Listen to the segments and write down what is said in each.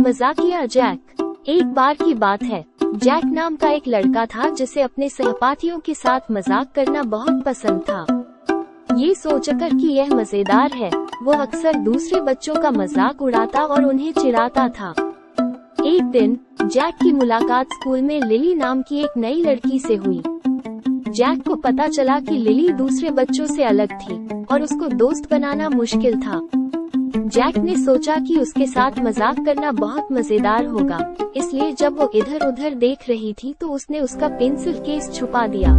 मजाकिया जैक, एक बार की बात है। जैक नाम का एक लड़का था जिसे अपने सहपाठियों के साथ मज़ाक करना बहुत पसंद था। ये सोचकर कि यह मज़ेदार है, वो अक्सर दूसरे बच्चों का मज़ाक उड़ाता और उन्हें चिढ़ाता था। एक दिन, जैक की मुलाकात स्कूल में लिली नाम की एक नई लड़की से हुई। जैक को पता चला कि लिली दूसरे बच्चों से अलग थी, और उसको दोस्त बनाना मुश्किल था। जैक ने सोचा कि उसके साथ मज़ाक करना बहुत मज़ेदार होगा, इसलिए जब वो इधर उधर देख रही थी तो उसने उसका पेंसिल केस छुपा दिया।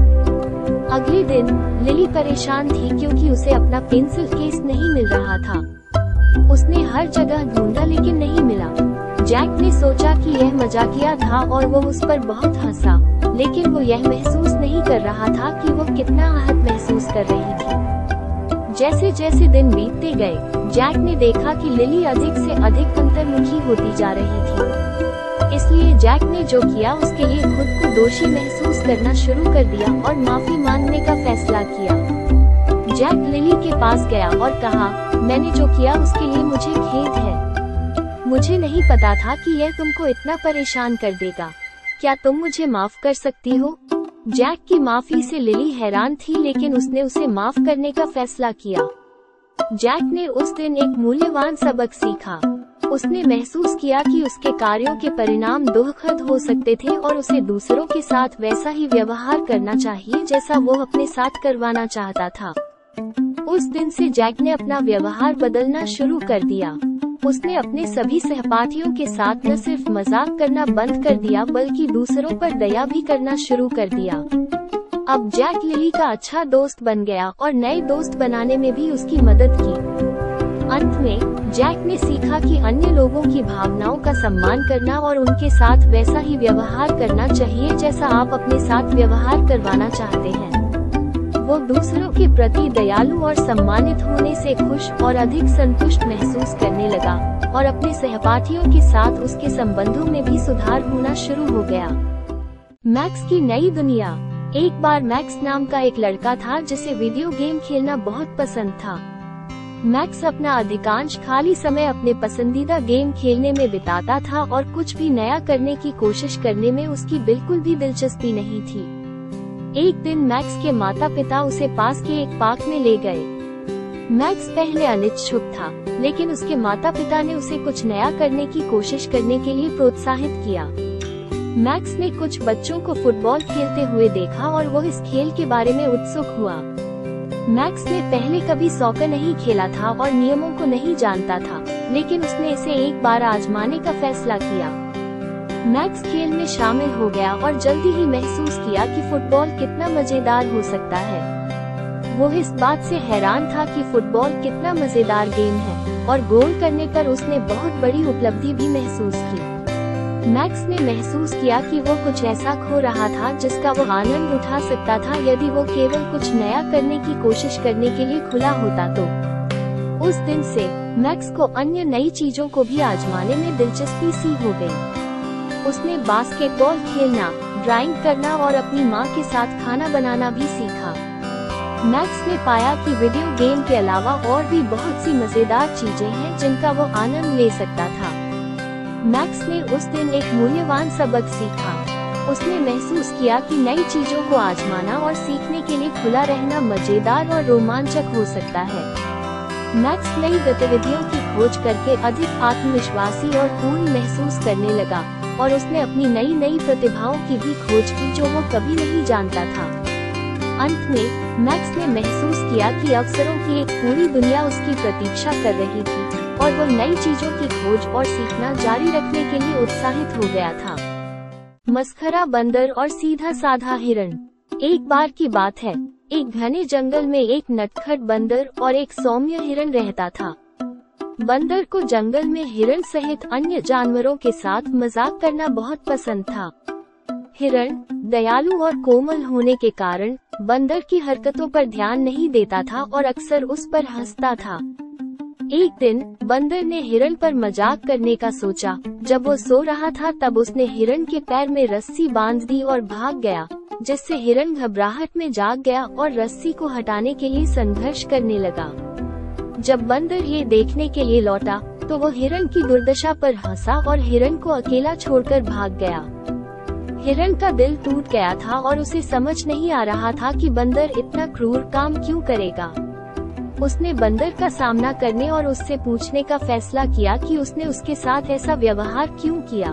अगले दिन, लिली परेशान थी क्योंकि उसे अपना पेंसिल केस नहीं मिल रहा था। उसने हर जगह ढूंढा लेकिन नहीं मिला। जैक ने सोचा कि यह मजाकिया था और वो उस पर बहुत हंसा, लेकिन वो यह महसूस नहीं कर रहा था कि वो कितना आहत महसूस कर रही थी। जैसे जैसे दिन बीतते गए, जैक ने देखा कि लिली अधिक से अधिक अंतर्मुखी होती जा रही थी। इसलिए जैक ने जो किया, उसके लिए खुद को दोषी महसूस करना शुरू कर दिया और माफ़ी मांगने का फैसला किया। जैक लिली के पास गया और कहा, मैंने जो किया, उसके लिए मुझे खेद है। मुझे नहीं पता था कि यह तुमको इतना परेशान कर देगा। क्या तुम मुझे माफ़ कर सकती हो? जैक की माफ़ी से लिली हैरान थी, लेकिन उसने उसे माफ़ करने का फैसला किया। जैक ने उस दिन एक मूल्यवान सबक सीखा। उसने महसूस किया कि उसके कार्यों के परिणाम दुखद हो सकते थे और उसे दूसरों के साथ वैसा ही व्यवहार करना चाहिए जैसा वो अपने साथ करवाना चाहता था। उस दिन से जैक ने अपना व्यवहार बदलना शुरू कर दिया। उसने अपने सभी सहपाठियों के साथ न सिर्फ़ मज़ाक करना बंद कर दिया, बल्कि दूसरों पर दया भी करना शुरू कर दिया। अब जैक लिली का अच्छा दोस्त बन गया और नए दोस्त बनाने में भी उसकी मदद की। अंत में, जैक ने सीखा कि अन्य लोगों की भावनाओं का सम्मान करना और उनके साथ वैसा ही व्यवहार करना चाहिए जैसा आप अपने साथ व्यवहार करवाना चाहते हैं। वो दूसरों के प्रति दयालु और सम्मानित होने से खुश और अधिक संतुष्ट महसूस करने लगा, और अपने सहपाठियों के साथ उसके संबंधों में भी सुधार होना शुरू हो गया। मैक्स की नई दुनिया। एक बार मैक्स नाम का एक लड़का था जिसे वीडियो गेम खेलना बहुत पसंद था। मैक्स अपना अधिकांश खाली समय अपने पसंदीदा गेम खेलने में बिताता था और कुछ भी नया करने की कोशिश करने में उसकी बिल्कुल भी दिलचस्पी नहीं थी। एक दिन मैक्स के माता पिता उसे पास के एक पार्क में ले गए। मैक्स पहले अनिच्छुक था, लेकिन उसके माता पिता ने उसे कुछ नया करने की कोशिश करने के लिए प्रोत्साहित किया। मैक्स ने कुछ बच्चों को फुटबॉल खेलते हुए देखा और वो इस खेल के बारे में उत्सुक हुआ। मैक्स ने पहले कभी सॉकर नहीं खेला था और नियमों को नहीं जानता था, लेकिन उसने इसे एक बार आजमाने का फैसला किया। मैक्स खेल में शामिल हो गया और जल्दी ही महसूस किया कि फुटबॉल कितना मज़ेदार हो सकता है। वो इस बात से हैरान था कि फुटबॉल कितना मज़ेदार गेम है, और गोल करने पर उसने बहुत बड़ी उपलब्धि भी महसूस की। मैक्स ने महसूस किया कि वो कुछ ऐसा खो रहा था जिसका वो आनंद उठा सकता था यदि वो केवल कुछ नया करने की कोशिश करने के लिए खुला होता तो। उस दिन से, मैक्स को अन्य नई चीज़ों को भी आजमाने में दिलचस्पी सी हो गई। उसने बास्केटबॉल खेलना ड्राइंग करना और अपनी माँ के साथ खाना बनाना भी सीखा। मैक्स ने पाया कि वीडियो गेम के अलावा और भी बहुत सी मज़ेदार चीज़ें हैं जिनका वो आनंद ले सकता था। मैक्स ने उस दिन एक मूल्यवान सबक सीखा। उसने महसूस किया कि नई चीज़ों को आजमाना और सीखने के लिए खुला रहना मज़ेदार और रोमांचक हो सकता है। मैक्स नई गतिविधियों की खोज करके अधिक आत्मविश्वासी और पूर्ण महसूस करने लगा। और उसने अपनी नई नई प्रतिभाओं की भी खोज की जो वो कभी नहीं जानता था। अंत में, मैक्स ने महसूस किया कि अवसरों की एक पूरी दुनिया उसकी प्रतीक्षा कर रही थी, और वो नई चीज़ों की खोज और सीखना जारी रखने के लिए उत्साहित हो गया था। मस्खरा बंदर और सीधा साधा हिरण। एक बार की बात है, एक घने जंगल में एक नटखट बंदर और एक सौम्य हिरण रहता था। बंदर को जंगल में हिरण सहित अन्य जानवरों के साथ मज़ाक करना बहुत पसंद था। हिरण दयालु और कोमल होने के कारण बंदर की हरकतों पर ध्यान नहीं देता था और अक्सर उस पर हंसता था। एक दिन बंदर ने हिरण पर मज़ाक करने का सोचा। जब वो सो रहा था तब उसने हिरण के पैर में रस्सी बाँध दी और भाग गया, जिससे हिरण घबराहट में जाग गया और रस्सी को हटाने के लिए संघर्ष करने लगा। जब बंदर ये देखने के लिए लौटा तो वो हिरण की दुर्दशा पर हंसा और हिरण को अकेला छोड़कर भाग गया। हिरण का दिल टूट गया था और उसे समझ नहीं आ रहा था कि बंदर इतना क्रूर काम क्यों करेगा। उसने बंदर का सामना करने और उससे पूछने का फैसला किया कि उसने उसके साथ ऐसा व्यवहार क्यों किया।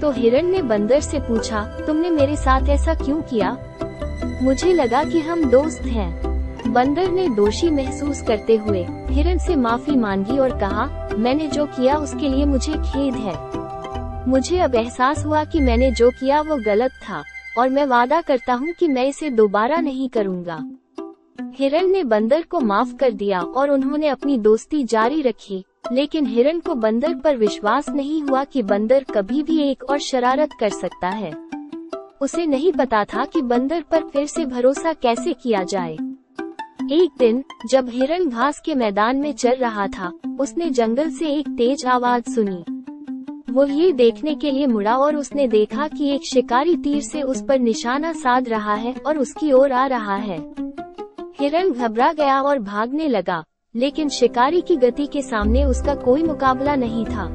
तो हिरण ने बंदर से पूछा, तुमने मेरे साथ ऐसा क्यों किया? मुझे लगा कि हम दोस्त हैं। बंदर ने दोषी महसूस करते हुए हिरण से माफ़ी मांगी और कहा, मैंने जो किया उसके लिए मुझे खेद है। मुझे अब एहसास हुआ कि मैंने जो किया वो गलत था, और मैं वादा करता हूँ कि मैं इसे दोबारा नहीं करूँगा। हिरण ने बंदर को माफ़ कर दिया और उन्होंने अपनी दोस्ती जारी रखी, लेकिन हिरण को बंदर पर विश्वास नहीं हुआ कि बंदर कभी भी एक और शरारत कर सकता है। उसे नहीं पता था कि बंदर पर फिर से भरोसा कैसे किया जाए। एक दिन, जब हिरण घास के मैदान में चल रहा था, उसने जंगल से एक तेज आवाज़ सुनी। वो ये देखने के लिए मुड़ा और उसने देखा कि एक शिकारी तीर से उस पर निशाना साध रहा है और उसकी ओर आ रहा है। हिरण घबरा गया और भागने लगा, लेकिन शिकारी की गति के सामने उसका कोई मुकाबला नहीं था।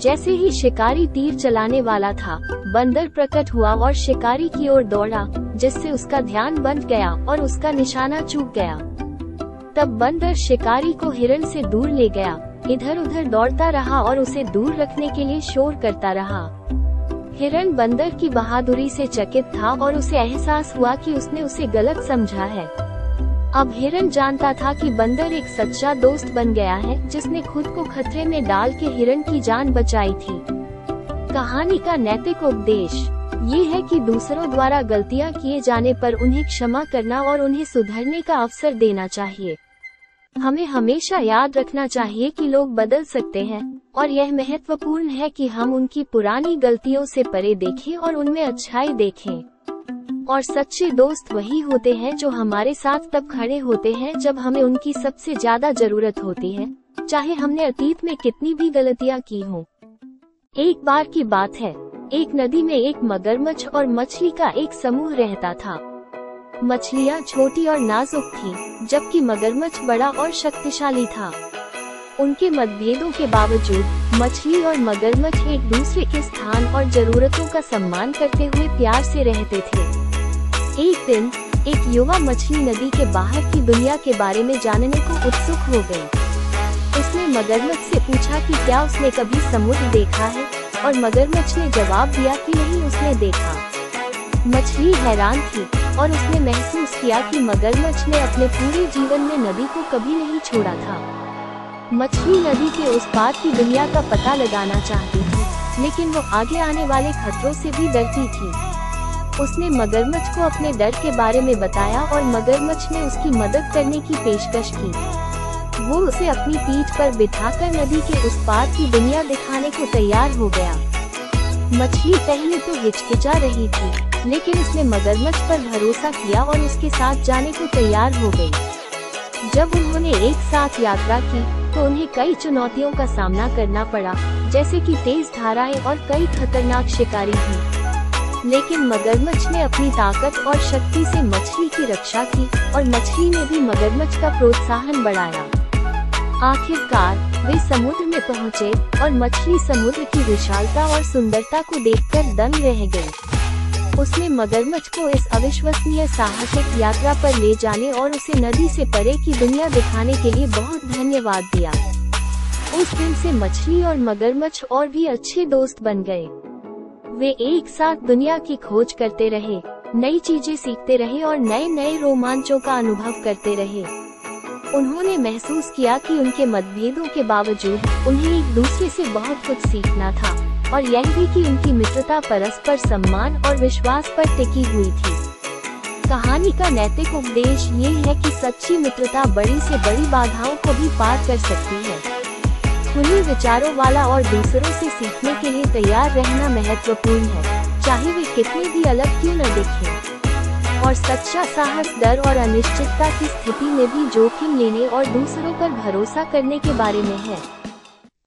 जैसे ही शिकारी तीर चलाने वाला था, बंदर प्रकट हुआ और शिकारी की ओर दौड़ा, जिससे उसका ध्यान बंद गया और उसका निशाना चूक गया। तब बंदर शिकारी को हिरण से दूर ले गया इधर उधर दौड़ता रहा और उसे दूर रखने के लिए शोर करता रहा। हिरण बंदर की बहादुरी से चकित था और उसे एहसास हुआ कि उसने उसे गलत समझा है। अब हिरन जानता था कि बंदर एक सच्चा दोस्त बन गया है, जिसने खुद को खतरे में डाल के हिरन की जान बचाई थी। कहानी का नैतिक उपदेश ये है कि दूसरों द्वारा गलतियाँ किए जाने पर उन्हें क्षमा करना और उन्हें सुधरने का अवसर देना चाहिए। हमें हमेशा याद रखना चाहिए कि लोग बदल सकते हैं, और यह महत्वपूर्ण है कि हम उनकी पुरानी गलतियों से परे देखें और उनमें अच्छाई देखें। और सच्चे दोस्त वही होते हैं जो हमारे साथ तब खड़े होते हैं जब हमें उनकी सबसे ज़्यादा ज़रूरत होती है, चाहे हमने अतीत में कितनी भी गलतियाँ की हों। एक बार की बात है, एक नदी में एक मगरमच्छ और मछली का एक समूह रहता था। मछलियाँ छोटी और नाजुक थी, जबकि मगरमच्छ बड़ा और शक्तिशाली था। उनके मतभेदों के बावजूद, मछली और मगरमच्छ एक दूसरे के स्थान और जरूरतों का सम्मान करते हुए प्यार से रहते थे। एक दिन, एक युवा मछली नदी के बाहर की दुनिया के बारे में जानने को उत्सुक हो गई। उसने मगरमच्छ से पूछा कि क्या उसने कभी समुद्र देखा है, और मगरमच्छ ने जवाब दिया कि नहीं उसने देखा। मछली हैरान थी, और उसने महसूस किया कि मगरमच्छ ने अपने पूरे जीवन में नदी को कभी नहीं छोड़ा था। मछली नदी के उस पार की दुनिया का पता लगाना चाहती थी, लेकिन वो आगे आने वाले खतरों से भी डरती थी। उसने मगरमच्छ को अपने डर के बारे में बताया और मगरमच्छ ने उसकी मदद करने की पेशकश की। वो उसे अपनी पीठ पर बिठाकर नदी के उस पार की दुनिया दिखाने को तैयार हो गया। मछली पहले तो हिचकिचा रही थी, लेकिन उसने मगरमच्छ पर भरोसा किया और उसके साथ जाने को तैयार हो गई। जब उन्होंने एक साथ यात्रा की तो उन्हें कई चुनौतियों का सामना करना पड़ा, जैसे कि तेज धाराएँ और कई खतरनाक शिकारी भी। लेकिन मगरमच्छ ने अपनी ताकत और शक्ति से मछली की रक्षा की और मछली ने भी मगरमच्छ का प्रोत्साहन बढ़ाया। आखिरकार, वे समुद्र में पहुँचे और मछली समुद्र की विशालता और सुंदरता को देखकर दंग रह गई। उसने मगरमच्छ को इस अविश्वसनीय साहसिक यात्रा पर ले जाने और उसे नदी से परे की दुनिया दिखाने के लिए बहुत धन्यवाद दिया। उस दिन से मछली और मगरमच्छ और भी अच्छे दोस्त बन गए। वे एक साथ दुनिया की खोज करते रहे, नई चीज़ें सीखते रहे और नए नए रोमांचों का अनुभव करते रहे। उन्होंने महसूस किया कि उनके मतभेदों के बावजूद उन्हें एक दूसरे से बहुत कुछ सीखना था, और यह भी कि उनकी मित्रता परस्पर सम्मान और विश्वास पर टिकी हुई थी। कहानी का नैतिक उपदेश ये है कि सच्ची मित्रता बड़ी से बड़ी बाधाओं को भी पार कर सकती है। खुले विचारों वाला और दूसरों से सीखने के लिए तैयार रहना महत्वपूर्ण है चाहे वे कितने भी अलग क्यों न दिखें। और सच्चा साहस, डर और अनिश्चितता की स्थिति में भी जोखिम लेने और दूसरों पर भरोसा करने के बारे में है